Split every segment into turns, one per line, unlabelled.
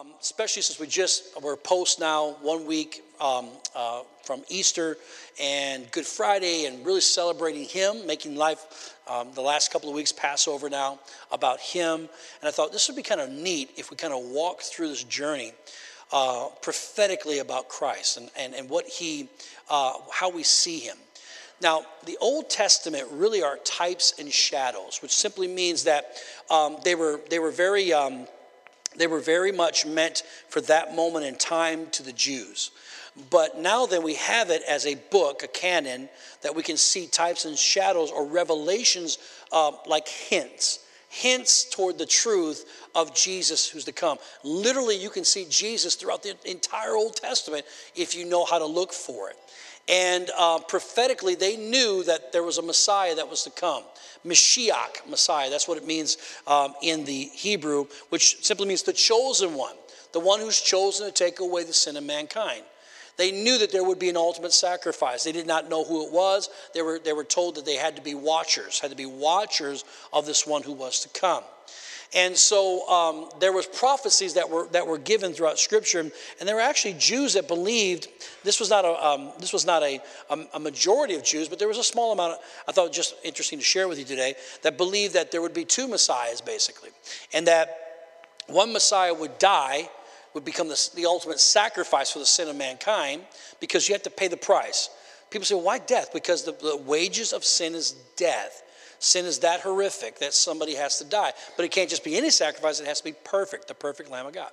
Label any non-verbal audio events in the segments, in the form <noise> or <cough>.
um, especially since we just we're post now one week um, uh, from Easter and Good Friday, and really celebrating Him, making life um, the last couple of weeks Passover now about Him. And I thought this would be kind of neat if we kind of walk through this journey uh, prophetically about Christ and, and, and what He, uh, how we see Him. Now, the Old Testament really are types and shadows, which simply means that um, they were they were very um, they were very much meant for that moment in time to the Jews. But now then we have it as a book, a canon, that we can see types and shadows or revelations uh, like hints, hints toward the truth of Jesus who's to come. Literally, you can see Jesus throughout the entire Old Testament if you know how to look for it. And uh, prophetically, they knew that there was a Messiah that was to come. Mashiach, Messiah, that's what it means um, in the Hebrew, which simply means the chosen one, the one who's chosen to take away the sin of mankind. They knew that there would be an ultimate sacrifice. They did not know who it was. They were, they were told that they had to be watchers, had to be watchers of this one who was to come. And so um, there was prophecies that were that were given throughout Scripture, and there were actually Jews that believed this was not a um, this was not a, a, a majority of Jews, but there was a small amount. Of, I thought just interesting to share with you today that believed that there would be two messiahs basically, and that one Messiah would die, would become the, the ultimate sacrifice for the sin of mankind, because you have to pay the price. People say, why death? Because the, the wages of sin is death. Sin is that horrific that somebody has to die. But it can't just be any sacrifice, it has to be perfect, the perfect Lamb of God.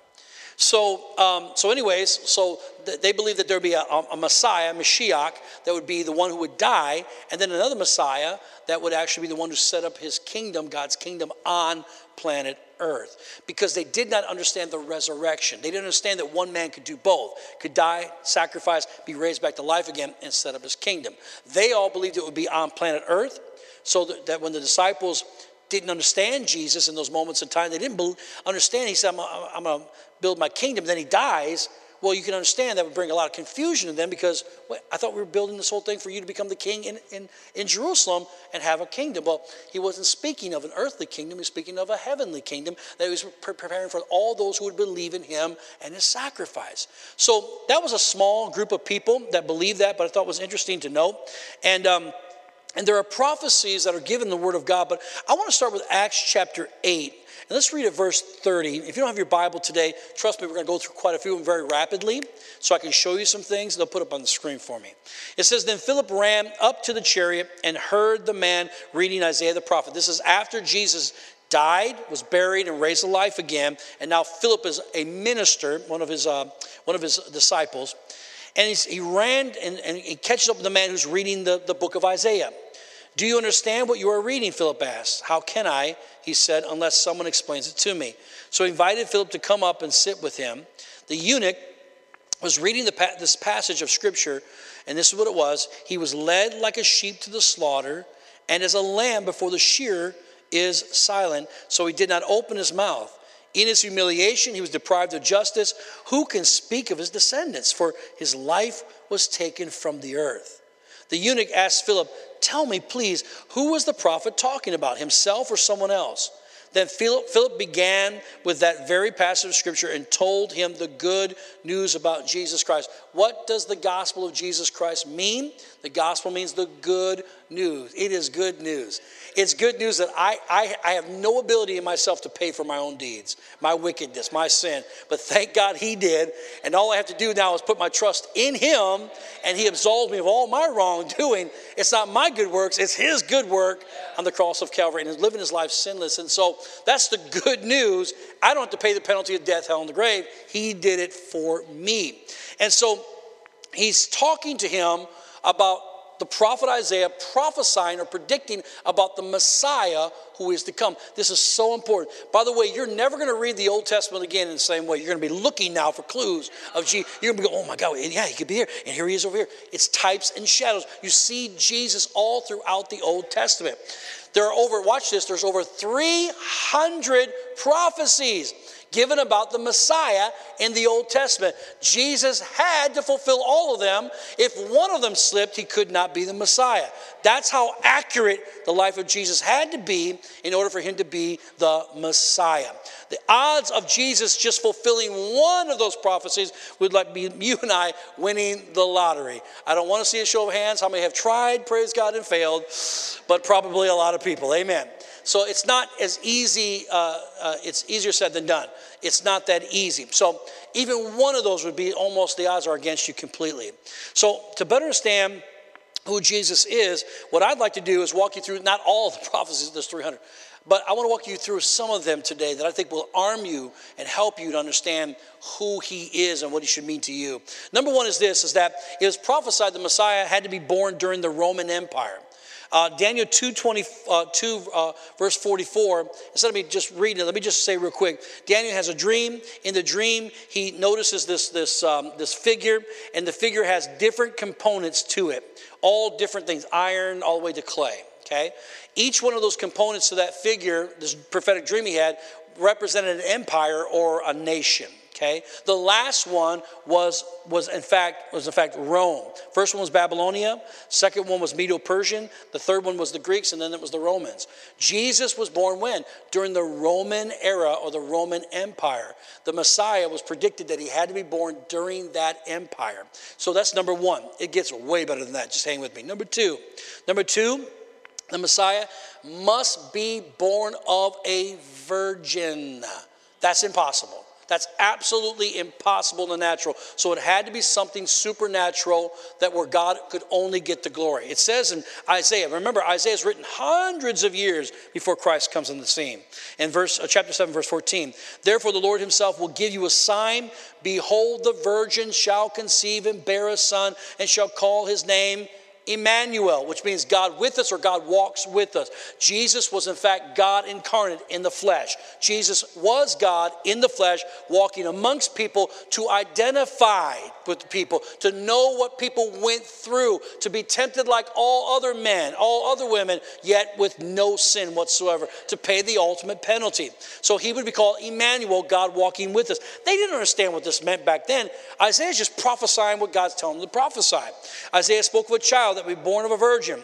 So, um, so anyways, so th- they believe that there would be a, a, Messiah, Mashiach, that would be the one who would die, and then another Messiah that would actually be the one who set up his kingdom, God's kingdom, on planet Earth. Because they did not understand the resurrection. They didn't understand that one man could do both, could die, sacrifice, be raised back to life again, and set up his kingdom. They all believed it would be on planet Earth so that, when the disciples didn't understand Jesus in those moments of time, they didn't understand. He said, I'm, going to build my kingdom. Then he dies. Well, you can understand that would bring a lot of confusion to them because well, I thought we were building this whole thing for you to become the king in, in, in Jerusalem and have a kingdom. Well, he wasn't speaking of an earthly kingdom, he was speaking of a heavenly kingdom that he was preparing for all those who would believe in him and his sacrifice. So that was a small group of people that believed that, but I thought was interesting to note. And um, and there are prophecies that are given the Word of God, but I want to start with Acts chapter 8. And let's read at verse 30. If you don't have your Bible today, trust me, we're going to go through quite a few of them very rapidly so I can show you some things. They'll put up on the screen for me. It says, Then Philip ran up to the chariot and heard the man reading Isaiah the prophet. This is after Jesus died, was buried, and raised to life again. And now Philip is a minister, one of his, uh, one of his disciples. And he ran and, and he catches up with the man who's reading the, the book of Isaiah. Do you understand what you are reading? Philip asked. How can I? He said, unless someone explains it to me. So he invited Philip to come up and sit with him. The eunuch was reading the, this passage of scripture, and this is what it was He was led like a sheep to the slaughter, and as a lamb before the shearer is silent, so he did not open his mouth. In his humiliation, he was deprived of justice. Who can speak of his descendants? For his life was taken from the earth. The eunuch asked Philip, Tell me, please, who was the prophet talking about, himself or someone else? Then Philip began with that very passage of scripture and told him the good news about Jesus Christ. What does the gospel of Jesus Christ mean? The gospel means the good news. It is good news. It's good news that I, I, I have no ability in myself to pay for my own deeds, my wickedness, my sin. But thank God He did. And all I have to do now is put my trust in Him, and He absolves me of all my wrongdoing. It's not my good works, it's His good work on the cross of Calvary and he's living His life sinless. And so that's the good news. I don't have to pay the penalty of death, hell, and the grave. He did it for me. And so He's talking to him about the prophet Isaiah prophesying or predicting about the Messiah who is to come. This is so important. By the way, you're never going to read the Old Testament again in the same way. You're going to be looking now for clues of Jesus. You're going to be going, oh my God, yeah, he could be here, and here he is over here. It's types and shadows. You see Jesus all throughout the Old Testament. There are over, watch this, there's over 300 prophecies given about the Messiah in the Old Testament. Jesus had to fulfill all of them. If one of them slipped, he could not be the Messiah. That's how accurate the life of Jesus had to be in order for him to be the Messiah. The odds of Jesus just fulfilling one of those prophecies would like be you and I winning the lottery. I don't want to see a show of hands how many have tried, praise God, and failed, but probably a lot of people. Amen. So it's not as easy, uh, uh, it's easier said than done. It's not that easy. So even one of those would be almost the odds are against you completely. So to better understand who Jesus is, what I'd like to do is walk you through not all the <laughs> prophecies, there's 300, but I want to walk you through some of them today that I think will arm you and help you to understand who he is and what he should mean to you. Number one is this, is that it was prophesied the Messiah had to be born during the Roman Empire. Uh, Daniel 2, 20, uh, 2 uh, verse 44, instead of me just reading it, let me just say real quick. Daniel has a dream. In the dream, he notices this, this, um, this figure, and the figure has different components to it, all different things, iron all the way to clay okay? Each one of those components to that figure, this prophetic dream he had, represented an empire or a nation. Okay, the last one was was in fact was in fact Rome. First one was Babylonia. Second one was Medo-Persian. The third one was the Greeks, and then it was the Romans. Jesus was born when during the Roman era or the Roman Empire. The Messiah was predicted that he had to be born during that empire. So that's number one. It gets way better than that. Just hang with me. Number two. Number two the Messiah must be born of a virgin. That's impossible. That's absolutely impossible in the natural. So it had to be something supernatural that where God could only get the glory. It says in Isaiah, remember Isaiah is written hundreds of years before Christ comes on the scene. In verse uh, chapter 7 verse 14, therefore the Lord himself will give you a sign, behold the virgin shall conceive and bear a son and shall call his name Emmanuel, which means God with us or God walks with us. Jesus was, in fact, God incarnate in the flesh. Jesus was God in the flesh, walking amongst people to identify with people, to know what people went through, to be tempted like all other men, all other women, yet with no sin whatsoever, to pay the ultimate penalty. So he would be called Emmanuel, God walking with us. They didn't understand what this meant back then. Isaiah's just prophesying what God's telling them to prophesy. Isaiah spoke of a child that would be born of a virgin.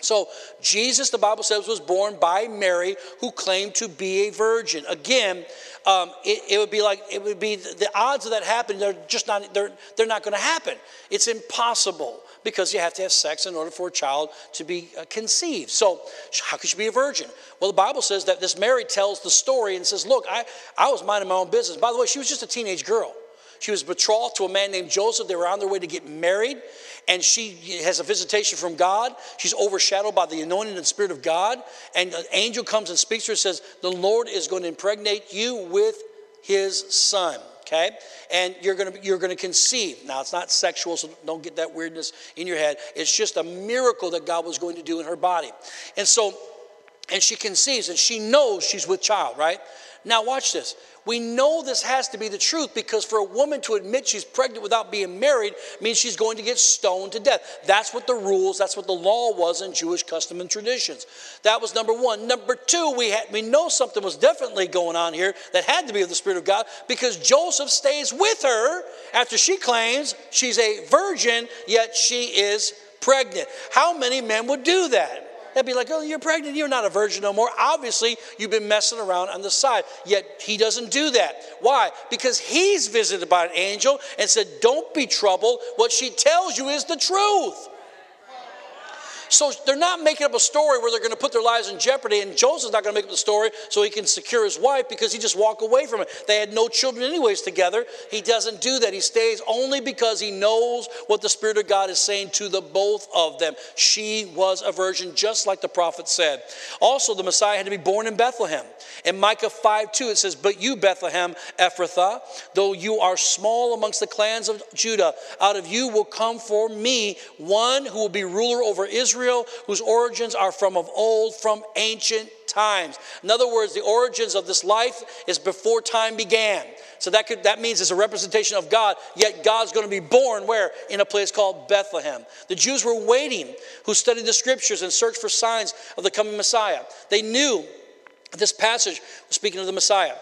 So, Jesus, the Bible says, was born by Mary, who claimed to be a virgin. Again, um, it, it, would be like, it would be the odds of that happening, they're just not, they're, they're not going to happen. It's impossible because you have to have sex in order for a child to be uh, conceived. So, how could she be a virgin? Well, the Bible says that this Mary tells the story and says, Look, I, I was minding my own business. By the way, she was just a teenage girl. She was betrothed to a man named Joseph. They were on their way to get married, and she has a visitation from God. She's overshadowed by the anointing and spirit of God. And an angel comes and speaks to her and says, The Lord is going to impregnate you with his son. Okay? And you're gonna you're gonna conceive. Now it's not sexual, so don't get that weirdness in your head. It's just a miracle that God was going to do in her body. And so, and she conceives and she knows she's with child, right? Now watch this. We know this has to be the truth because for a woman to admit she's pregnant without being married means she's going to get stoned to death. That's what the rules, that's what the law was in Jewish custom and traditions. That was number one. Number two, we, had, we know something was definitely going on here that had to be of the Spirit of God because Joseph stays with her after she claims she's a virgin, yet she is pregnant. How many men would do that? They'd be like, oh, you're pregnant. You're not a virgin no more. Obviously, you've been messing around on the side. Yet he doesn't do that. Why? Because he's visited by an angel and said, don't be troubled. What she tells you is the truth. So they're not making up a story where they're going to put their lives in jeopardy, and Joseph's not going to make up the story so he can secure his wife because he just walked away from it. They had no children, anyways, together. He doesn't do that. He stays only because he knows what the Spirit of God is saying to the both of them. She was a virgin, just like the prophet said. Also, the Messiah had to be born in Bethlehem. In Micah 5 2, it says, But you, Bethlehem Ephrathah, though you are small amongst the clans of Judah, out of you will come for me one who will be ruler over Israel Israel, whose origins are from of old, from ancient times. In other words, the origins of this life is before time began. So that, could, that means it's a representation of God, yet God's going to be born where? In a place called Bethlehem. The Jews were waiting, who studied the scriptures and searched for signs of the coming Messiah. They knew this passage was speaking of the Messiah.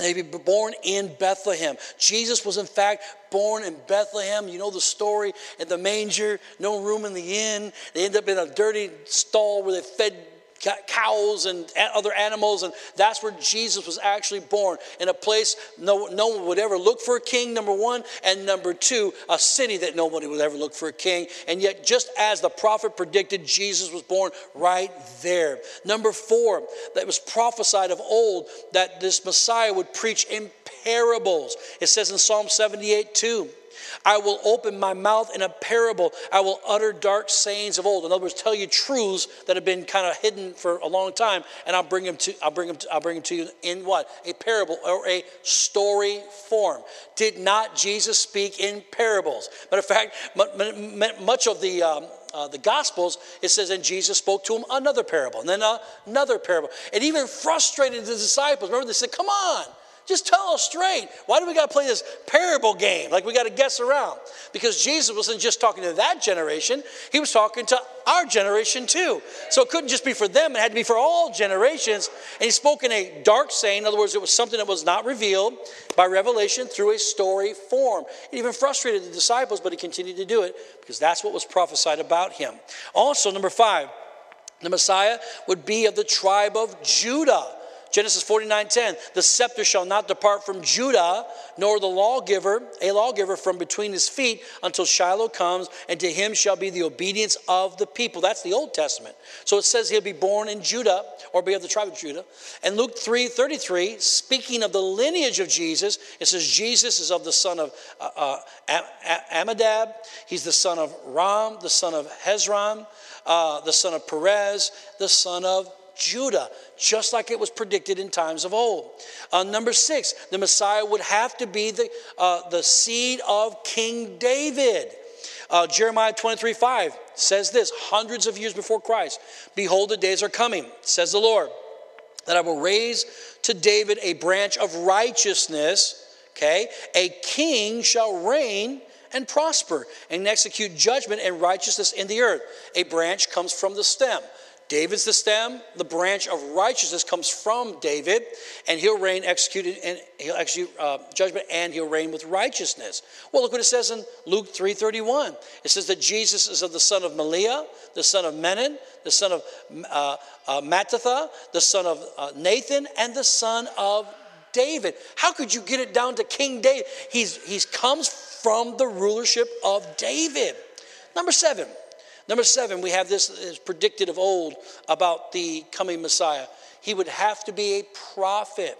He'd be born in Bethlehem. Jesus was, in fact, born in Bethlehem. You know the story in the manger, no room in the inn. They end up in a dirty stall where they fed cows and other animals, and that's where Jesus was actually born in a place no, no one would ever look for a king, number one, and number two, a city that nobody would ever look for a king. And yet, just as the prophet predicted, Jesus was born right there. Number four, that was prophesied of old that this Messiah would preach in parables. It says in Psalm 78 2. I will open my mouth in a parable. I will utter dark sayings of old. In other words, tell you truths that have been kind of hidden for a long time, and I'll bring them to I'll bring them to, I'll bring them to you in what a parable or a story form. Did not Jesus speak in parables? Matter of fact, much of the um, uh, the Gospels, it says, and Jesus spoke to him another parable, and then another parable. It even frustrated the disciples. Remember, they said, Come on, just tell us straight. Why do we got to play this parable game? Like we got to guess around. Because Jesus wasn't just talking to that generation, he was talking to our generation too. So it couldn't just be for them, it had to be for all generations. And he spoke in a dark saying. In other words, it was something that was not revealed by revelation through a story form. It even frustrated the disciples, but he continued to do it because that's what was prophesied about him. Also, number five, the Messiah would be of the tribe of Judah. Genesis 49 10, the scepter shall not depart from Judah, nor the lawgiver, a lawgiver from between his feet until Shiloh comes, and to him shall be the obedience of the people. That's the Old Testament. So it says he'll be born in Judah, or be of the tribe of Judah. And Luke 3 33, speaking of the lineage of Jesus, it says Jesus is of the son of uh, uh, Amminadab, he's the son of Ram, the son of Hezron, uh, the son of Perez, the son of Judah, just like it was predicted in times of old. Uh, number six, the Messiah would have to be the, uh, the seed of King David. Uh, Jeremiah 23 5 says this hundreds of years before Christ Behold, the days are coming, says the Lord, that I will raise to David a branch of righteousness. Okay, a king shall reign and prosper and execute judgment and righteousness in the earth. A branch comes from the stem. David's the stem, the branch of righteousness comes from David, and he'll reign, executed, and he'll execute uh, judgment, and he'll reign with righteousness. Well, look what it says in Luke 3:31. It says that Jesus is of the son of Maliah, the son of Menon, the son of uh, uh, Mattatha, the son of uh, Nathan, and the son of David. How could you get it down to King David? He's he's comes from the rulership of David. Number seven. Number seven, we have this is predicted of old about the coming Messiah. He would have to be a prophet.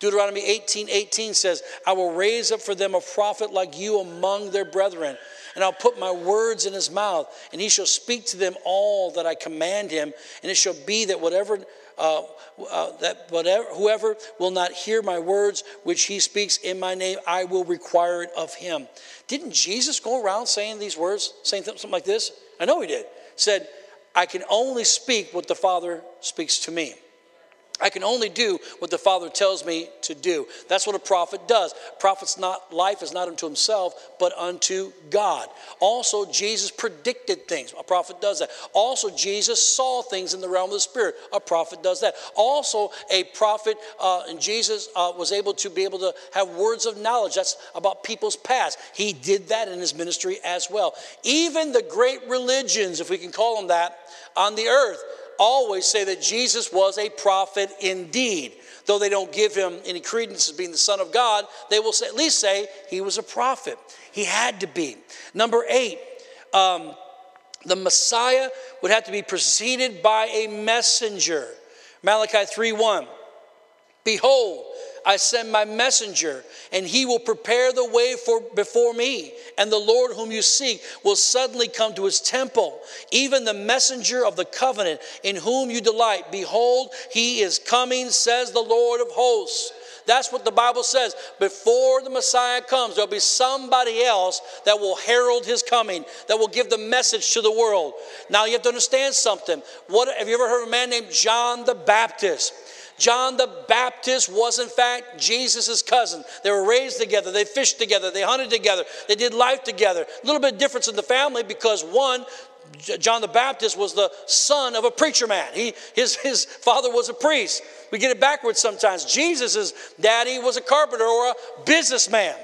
Deuteronomy 18 18 says, I will raise up for them a prophet like you among their brethren, and I'll put my words in his mouth, and he shall speak to them all that I command him. And it shall be that whatever uh, uh, that whatever whoever will not hear my words which he speaks in my name, I will require it of him. Didn't Jesus go around saying these words, saying something like this? I know he did. Said, I can only speak what the Father speaks to me. I can only do what the Father tells me to do. That's what a prophet does. A prophet's not life is not unto himself, but unto God. Also, Jesus predicted things. A prophet does that. Also, Jesus saw things in the realm of the spirit. A prophet does that. Also, a prophet uh, and Jesus uh, was able to be able to have words of knowledge. That's about people's past. He did that in his ministry as well. Even the great religions, if we can call them that, on the earth always say that Jesus was a prophet indeed. Though they don't give him any credence as being the Son of God, they will say, at least say he was a prophet. He had to be. Number eight, um, the Messiah would have to be preceded by a messenger. Malachi 3 1. Behold, I send my messenger, and he will prepare the way for before me. And the Lord whom you seek will suddenly come to his temple, even the messenger of the covenant in whom you delight. Behold, he is coming, says the Lord of hosts. That's what the Bible says. Before the Messiah comes, there'll be somebody else that will herald his coming, that will give the message to the world. Now you have to understand something. What have you ever heard of a man named John the Baptist? John the Baptist was, in fact, Jesus' cousin. They were raised together, they fished together, they hunted together, they did life together. A little bit of difference in the family because one, John the Baptist was the son of a preacher man. He, his, his father was a priest. We get it backwards sometimes. Jesus' daddy was a carpenter or a businessman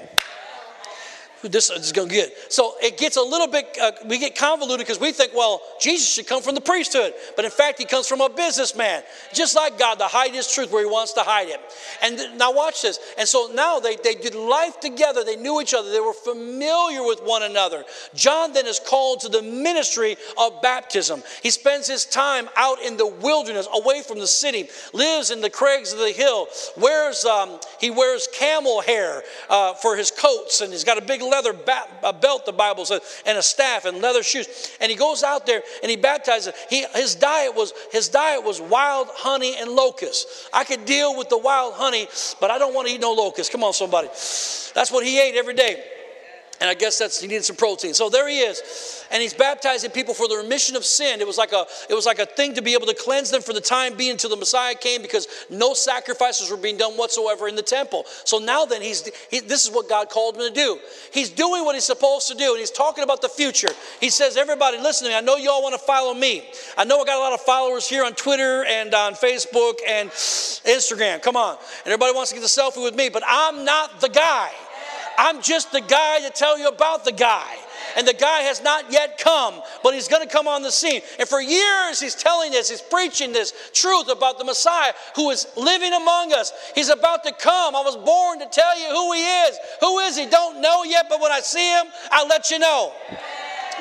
this is going to get. So it gets a little bit, uh, we get convoluted because we think, well, Jesus should come from the priesthood. But in fact, he comes from a businessman, just like God, to hide his truth where he wants to hide it. And th- now watch this. And so now they, they did life together. They knew each other. They were familiar with one another. John then is called to the ministry of baptism. He spends his time out in the wilderness, away from the city, lives in the crags of the hill, wears, um, he wears camel hair uh, for his coats, and he's got a big leather a belt, the Bible says, and a staff and leather shoes. And he goes out there and he baptizes. He, his, diet was, his diet was wild honey and locusts. I could deal with the wild honey, but I don't want to eat no locusts. Come on, somebody. That's what he ate every day. And I guess that's he needed some protein. So there he is, and he's baptizing people for the remission of sin. It was like a it was like a thing to be able to cleanse them for the time being until the Messiah came, because no sacrifices were being done whatsoever in the temple. So now then, he's he, this is what God called him to do. He's doing what he's supposed to do, and he's talking about the future. He says, "Everybody, listen to me. I know you all want to follow me. I know I got a lot of followers here on Twitter and on Facebook and Instagram. Come on, and everybody wants to get a selfie with me, but I'm not the guy." I'm just the guy to tell you about the guy. And the guy has not yet come, but he's going to come on the scene. And for years, he's telling this, he's preaching this truth about the Messiah who is living among us. He's about to come. I was born to tell you who he is. Who is he? Don't know yet, but when I see him, I'll let you know.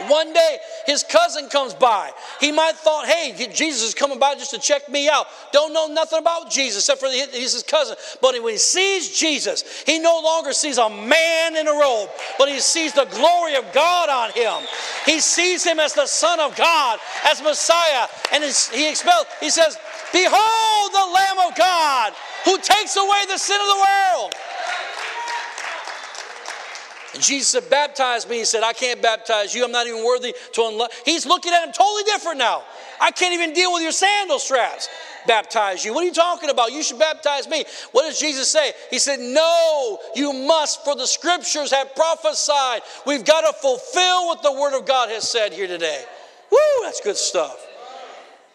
One day, his cousin comes by. He might have thought, hey, Jesus is coming by just to check me out. Don't know nothing about Jesus except for he's his cousin. But when he sees Jesus, he no longer sees a man in a robe, but he sees the glory of God on him. He sees him as the Son of God, as Messiah, and he expels. He says, "Behold the Lamb of God who takes away the sin of the world." Jesus said, Baptize me. He said, I can't baptize you. I'm not even worthy to unlock. He's looking at him totally different now. I can't even deal with your sandal straps. Baptize you. What are you talking about? You should baptize me. What does Jesus say? He said, No, you must, for the scriptures have prophesied. We've got to fulfill what the word of God has said here today. Woo, that's good stuff.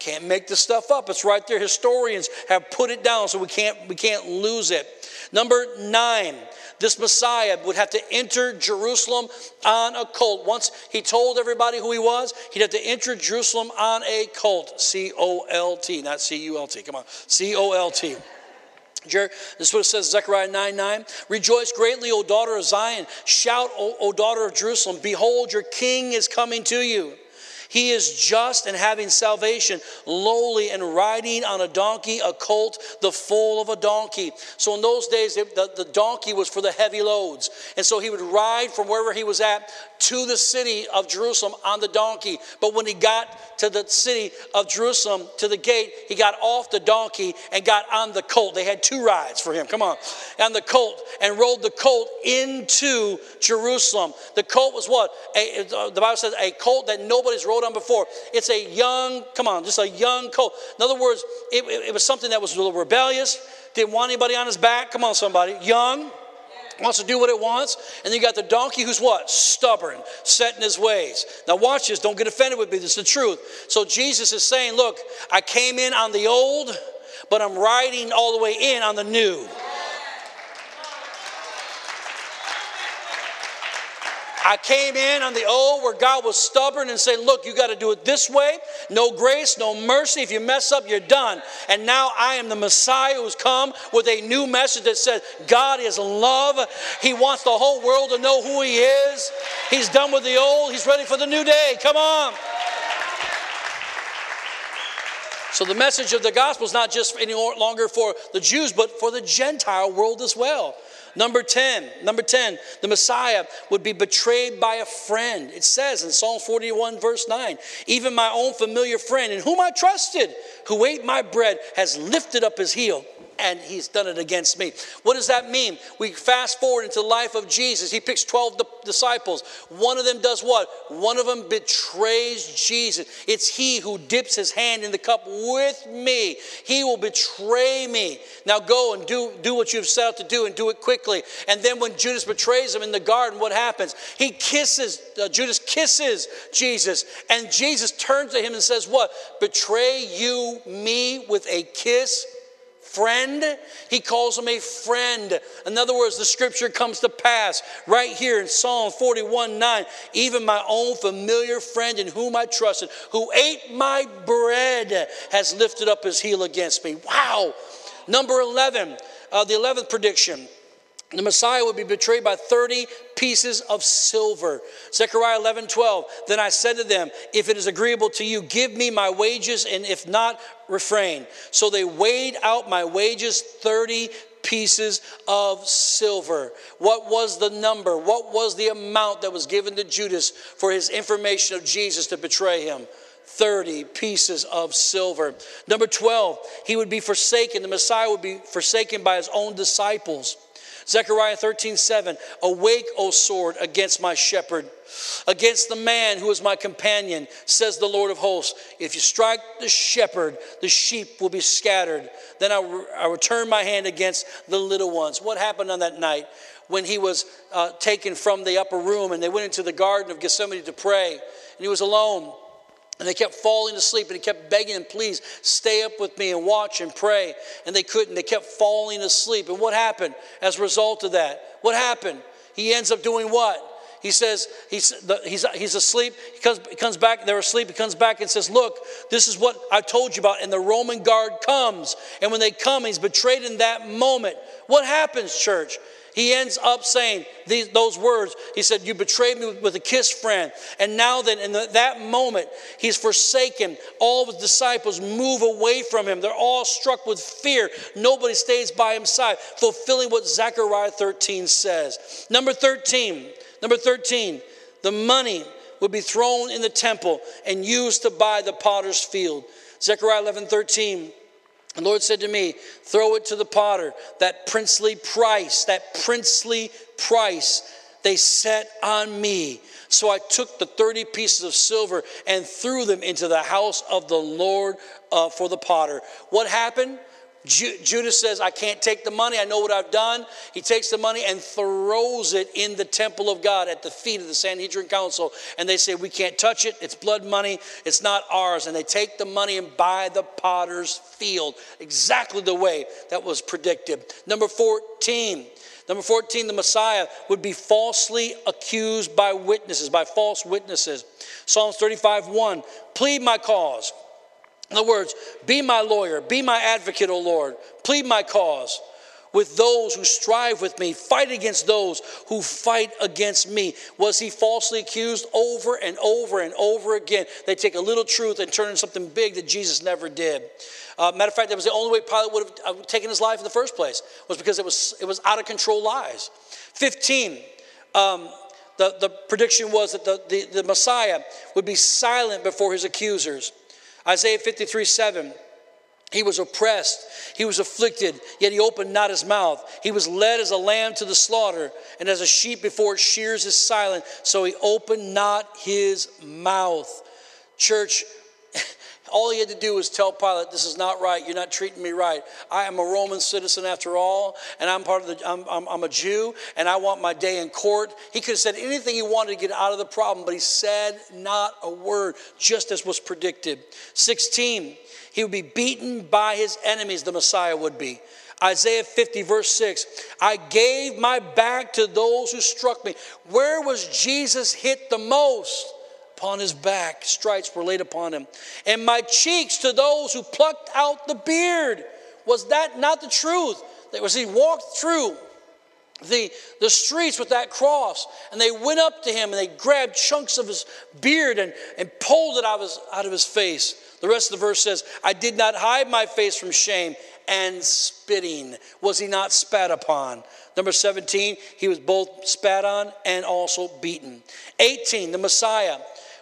Can't make this stuff up. It's right there. Historians have put it down, so we can't we can't lose it. Number nine, this Messiah would have to enter Jerusalem on a colt. Once he told everybody who he was, he'd have to enter Jerusalem on a colt. C O L T, not C U L T. Come on, C O L T. This is what it says, Zechariah 9 9. Rejoice greatly, O daughter of Zion. Shout, o, o daughter of Jerusalem. Behold, your king is coming to you. He is just and having salvation, lowly and riding on a donkey, a colt, the foal of a donkey. So in those days, the, the donkey was for the heavy loads. And so he would ride from wherever he was at to the city of Jerusalem on the donkey. But when he got to the city of Jerusalem, to the gate, he got off the donkey and got on the colt. They had two rides for him, come on, And the colt and rode the colt into Jerusalem. The colt was what? A, uh, the Bible says a colt that nobody's rode on before. It's a young, come on, just a young colt. In other words, it, it, it was something that was a little rebellious, didn't want anybody on his back. Come on, somebody. Young wants to do what it wants. And you got the donkey who's what? Stubborn, set in his ways. Now, watch this. Don't get offended with me. This is the truth. So, Jesus is saying, Look, I came in on the old, but I'm riding all the way in on the new. I came in on the old where God was stubborn and said, Look, you got to do it this way. No grace, no mercy. If you mess up, you're done. And now I am the Messiah who's come with a new message that says, God is love. He wants the whole world to know who He is. He's done with the old, He's ready for the new day. Come on. So the message of the gospel is not just any longer for the Jews, but for the Gentile world as well. Number 10, number 10, the Messiah would be betrayed by a friend. It says in Psalm 41, verse 9, even my own familiar friend in whom I trusted, who ate my bread, has lifted up his heel and he's done it against me. What does that mean? We fast forward into the life of Jesus. He picks 12 disciples. One of them does what? One of them betrays Jesus. It's he who dips his hand in the cup with me. He will betray me. Now go and do, do what you've set out to do and do it quickly. And then when Judas betrays him in the garden, what happens? He kisses, uh, Judas kisses Jesus. And Jesus turns to him and says, What? Betray you me with a kiss? Friend. He calls him a friend. In other words, the scripture comes to pass right here in Psalm 41 9. Even my own familiar friend in whom I trusted, who ate my bread, has lifted up his heel against me. Wow. Number 11, uh, the 11th prediction. The Messiah would be betrayed by 30 pieces of silver. Zechariah 11, 12. Then I said to them, If it is agreeable to you, give me my wages, and if not, refrain. So they weighed out my wages, 30 pieces of silver. What was the number? What was the amount that was given to Judas for his information of Jesus to betray him? 30 pieces of silver. Number 12, he would be forsaken. The Messiah would be forsaken by his own disciples. Zechariah 13, 7. Awake, O sword, against my shepherd, against the man who is my companion, says the Lord of hosts. If you strike the shepherd, the sheep will be scattered. Then I will, I will turn my hand against the little ones. What happened on that night when he was uh, taken from the upper room and they went into the Garden of Gethsemane to pray? And he was alone. And they kept falling asleep, and he kept begging them, please stay up with me and watch and pray. And they couldn't. They kept falling asleep. And what happened as a result of that? What happened? He ends up doing what? He says, he's, he's, he's asleep. He comes, he comes back, they're asleep. He comes back and says, Look, this is what I told you about. And the Roman guard comes. And when they come, he's betrayed in that moment. What happens, church? He ends up saying these, those words. He said, You betrayed me with a kiss, friend. And now, then, in the, that moment, he's forsaken. All of his disciples move away from him. They're all struck with fear. Nobody stays by his side, fulfilling what Zechariah 13 says. Number 13, number 13, the money would be thrown in the temple and used to buy the potter's field. Zechariah 11 13 the Lord said to me, Throw it to the potter, that princely price, that princely price they set on me. So I took the 30 pieces of silver and threw them into the house of the Lord uh, for the potter. What happened? Judas says, I can't take the money. I know what I've done. He takes the money and throws it in the temple of God at the feet of the Sanhedrin Council. And they say, We can't touch it. It's blood money. It's not ours. And they take the money and buy the potter's field, exactly the way that was predicted. Number 14. Number 14, the Messiah would be falsely accused by witnesses, by false witnesses. Psalms 35 1 Plead my cause. In other words, be my lawyer, be my advocate, O Lord. Plead my cause with those who strive with me, fight against those who fight against me. Was he falsely accused over and over and over again? They take a little truth and turn it into something big that Jesus never did. Uh, matter of fact, that was the only way Pilate would have uh, taken his life in the first place, was because it was, it was out of control lies. 15, um, the, the prediction was that the, the, the Messiah would be silent before his accusers. Isaiah 53 7. He was oppressed, he was afflicted, yet he opened not his mouth. He was led as a lamb to the slaughter, and as a sheep before its shears is silent, so he opened not his mouth. Church, all he had to do was tell Pilate, This is not right. You're not treating me right. I am a Roman citizen after all, and I'm part of the, I'm, I'm, I'm, a Jew, and I want my day in court. He could have said anything he wanted to get out of the problem, but he said not a word, just as was predicted. 16, he would be beaten by his enemies, the Messiah would be. Isaiah 50, verse 6 I gave my back to those who struck me. Where was Jesus hit the most? Upon his back, stripes were laid upon him. And my cheeks to those who plucked out the beard. Was that not the truth? That was he walked through the, the streets with that cross, and they went up to him and they grabbed chunks of his beard and, and pulled it out of, his, out of his face. The rest of the verse says, I did not hide my face from shame and spitting. Was he not spat upon? Number 17, he was both spat on and also beaten. 18, the Messiah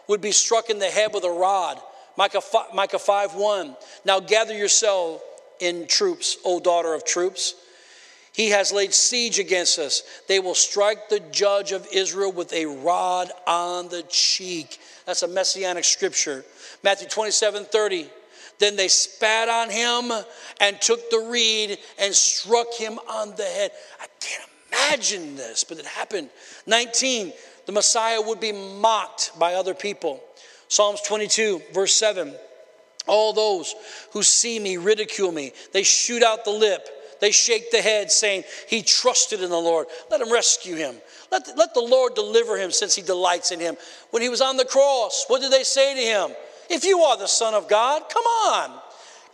would be struck in the head with a rod. Micah 5, Micah 5 1. Now gather yourself in troops, O daughter of troops. He has laid siege against us. They will strike the judge of Israel with a rod on the cheek. That's a messianic scripture. Matthew 27 30. Then they spat on him and took the reed and struck him on the head. I can't imagine this, but it happened. 19, the Messiah would be mocked by other people. Psalms 22, verse 7. All those who see me ridicule me. They shoot out the lip. They shake the head, saying, He trusted in the Lord. Let him rescue him. Let the, let the Lord deliver him since he delights in him. When he was on the cross, what did they say to him? If you are the Son of God, come on.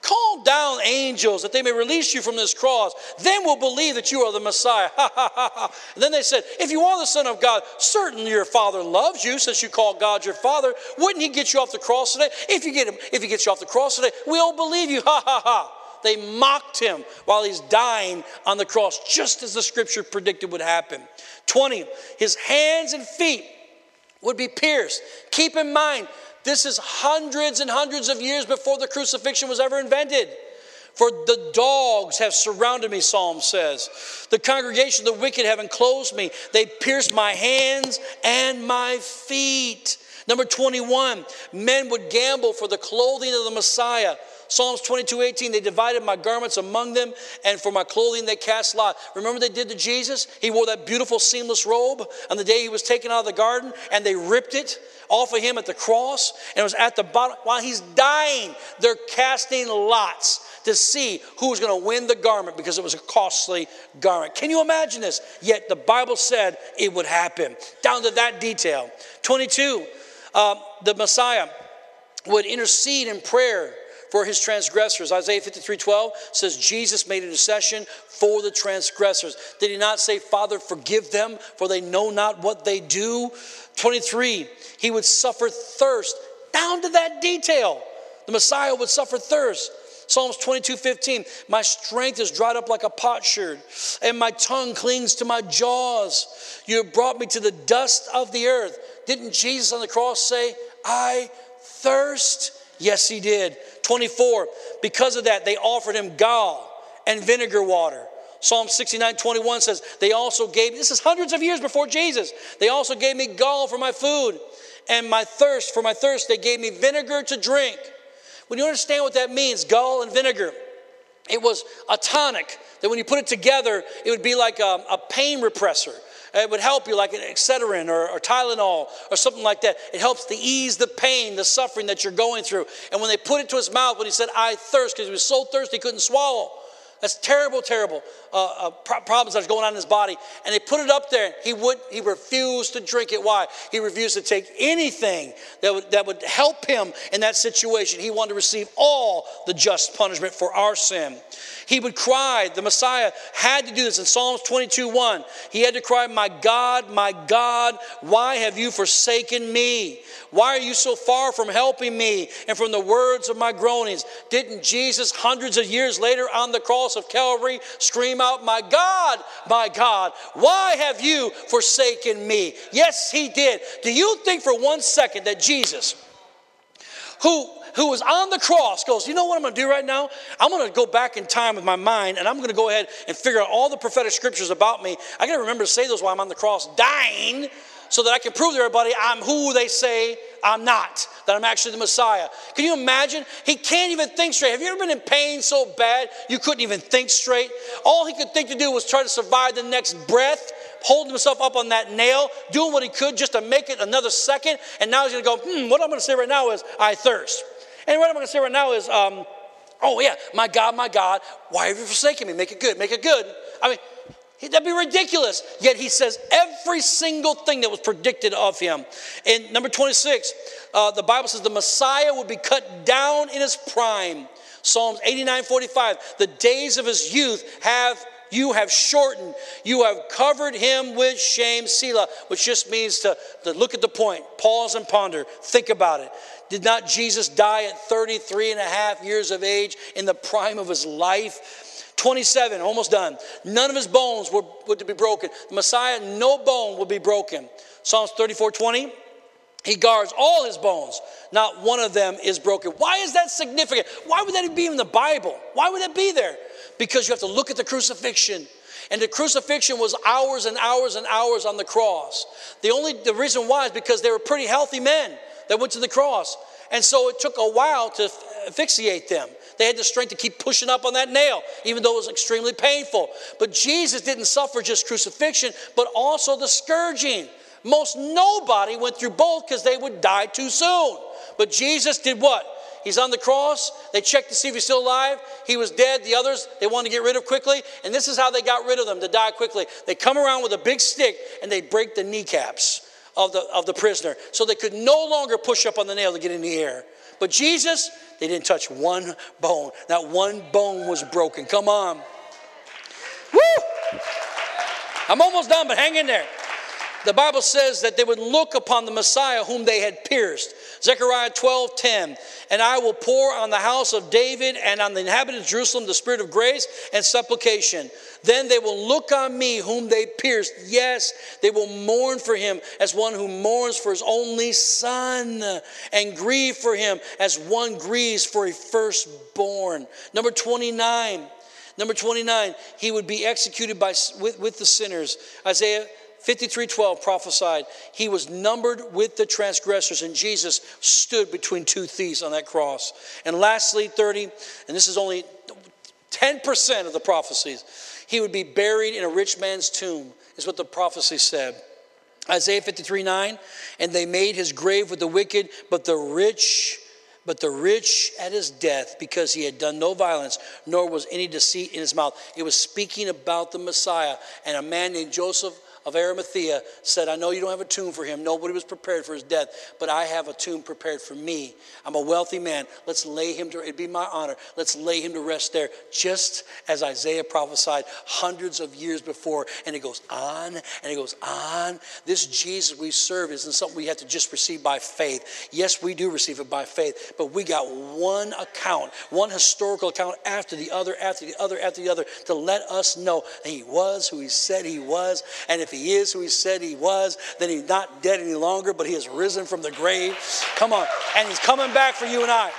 Call down angels that they may release you from this cross. Then we'll believe that you are the Messiah. Ha, ha, ha, and then they said, If you are the Son of God, certainly your Father loves you since you call God your Father. Wouldn't He get you off the cross today? If you get him, if He gets you off the cross today, we'll believe you. <laughs> Ha ha ha. They mocked him while he's dying on the cross, just as the scripture predicted would happen. 20, his hands and feet would be pierced. Keep in mind, this is hundreds and hundreds of years before the crucifixion was ever invented. For the dogs have surrounded me, Psalm says. The congregation of the wicked have enclosed me. They pierced my hands and my feet. Number 21, men would gamble for the clothing of the Messiah. Psalms 22 18, they divided my garments among them, and for my clothing they cast lot. Remember they did to Jesus? He wore that beautiful seamless robe on the day he was taken out of the garden, and they ripped it off of him at the cross, and it was at the bottom. While he's dying, they're casting lots to see who was going to win the garment because it was a costly garment. Can you imagine this? Yet the Bible said it would happen, down to that detail. 22, uh, the Messiah would intercede in prayer for his transgressors. Isaiah 53 12 says, Jesus made intercession for the transgressors. Did he not say, Father, forgive them, for they know not what they do? 23, he would suffer thirst, down to that detail. The Messiah would suffer thirst. Psalms 22 15, my strength is dried up like a potsherd, and my tongue clings to my jaws. You have brought me to the dust of the earth. Didn't Jesus on the cross say, I thirst? Yes, he did. 24, because of that, they offered him gall and vinegar water. Psalm 69 21 says, They also gave, this is hundreds of years before Jesus, they also gave me gall for my food and my thirst. For my thirst, they gave me vinegar to drink. When you understand what that means, gall and vinegar, it was a tonic that when you put it together, it would be like a, a pain repressor. It would help you, like an Excedrin or, or Tylenol or something like that. It helps to ease the pain, the suffering that you're going through. And when they put it to his mouth, when he said, I thirst, because he was so thirsty he couldn't swallow. That's terrible, terrible uh, uh, problems that's going on in his body. And they put it up there. He would he refused to drink it. Why? He refused to take anything that would, that would help him in that situation. He wanted to receive all the just punishment for our sin. He would cry. The Messiah had to do this in Psalms 22 1. He had to cry, My God, my God, why have you forsaken me? Why are you so far from helping me and from the words of my groanings? Didn't Jesus, hundreds of years later on the cross of Calvary, scream out, My God, my God, why have you forsaken me? Yes, he did. Do you think for one second that Jesus, who who was on the cross goes, You know what I'm going to do right now? I'm going to go back in time with my mind and I'm going to go ahead and figure out all the prophetic scriptures about me. I got to remember to say those while I'm on the cross, dying, so that I can prove to everybody I'm who they say I'm not, that I'm actually the Messiah. Can you imagine? He can't even think straight. Have you ever been in pain so bad you couldn't even think straight? All he could think to do was try to survive the next breath holding himself up on that nail, doing what he could just to make it another second. And now he's going to go, hmm, what I'm going to say right now is, I thirst. And what I'm going to say right now is, um, oh, yeah, my God, my God, why have you forsaken me? Make it good, make it good. I mean, That'd be ridiculous. Yet he says every single thing that was predicted of him. In number 26, uh, the Bible says the Messiah would be cut down in his prime. Psalms 89 45, the days of his youth have you have shortened. You have covered him with shame, Selah, which just means to, to look at the point, pause and ponder, think about it. Did not Jesus die at 33 and a half years of age in the prime of his life? 27, almost done. None of his bones were, were to be broken. The Messiah, no bone will be broken. Psalms 34 20. He guards all his bones. Not one of them is broken. Why is that significant? Why would that be in the Bible? Why would that be there? Because you have to look at the crucifixion. And the crucifixion was hours and hours and hours on the cross. The only the reason why is because they were pretty healthy men that went to the cross. And so it took a while to asphyxiate them. They had the strength to keep pushing up on that nail, even though it was extremely painful. But Jesus didn't suffer just crucifixion, but also the scourging. Most nobody went through both because they would die too soon. But Jesus did what? He's on the cross. They checked to see if he's still alive. He was dead. The others, they wanted to get rid of quickly. And this is how they got rid of them to die quickly. They come around with a big stick and they break the kneecaps of the, of the prisoner. So they could no longer push up on the nail to get in the air. But Jesus, they didn't touch one bone. Not one bone was broken. Come on. Woo! I'm almost done, but hang in there the Bible says that they would look upon the Messiah whom they had pierced. Zechariah 12 10. And I will pour on the house of David and on the inhabitants of Jerusalem the spirit of grace and supplication. Then they will look on me whom they pierced. Yes, they will mourn for him as one who mourns for his only son, and grieve for him as one grieves for a firstborn. Number 29. Number 29, he would be executed by, with, with the sinners. Isaiah 53:12 prophesied he was numbered with the transgressors and Jesus stood between two thieves on that cross. And lastly 30 and this is only 10% of the prophecies he would be buried in a rich man's tomb is what the prophecy said. Isaiah 53 9, and they made his grave with the wicked, but the rich, but the rich at his death, because he had done no violence, nor was any deceit in his mouth. It was speaking about the Messiah. And a man named Joseph of Arimathea said, I know you don't have a tomb for him. Nobody was prepared for his death, but I have a tomb prepared for me. I'm a wealthy man. Let's lay him to, it'd be my honor. Let's lay him to rest there, just as Isaiah prophesied hundreds of years before. And it goes on and it goes on. This Jesus we serve isn't something we have to just receive by faith. Yes, we do receive it by faith, but we got one account, one historical account after the other, after the other, after the other to let us know that he was who he said he was. And if he is who he said he was, then he's not dead any longer, but he has risen from the grave. Come on. And he's coming back for you and I.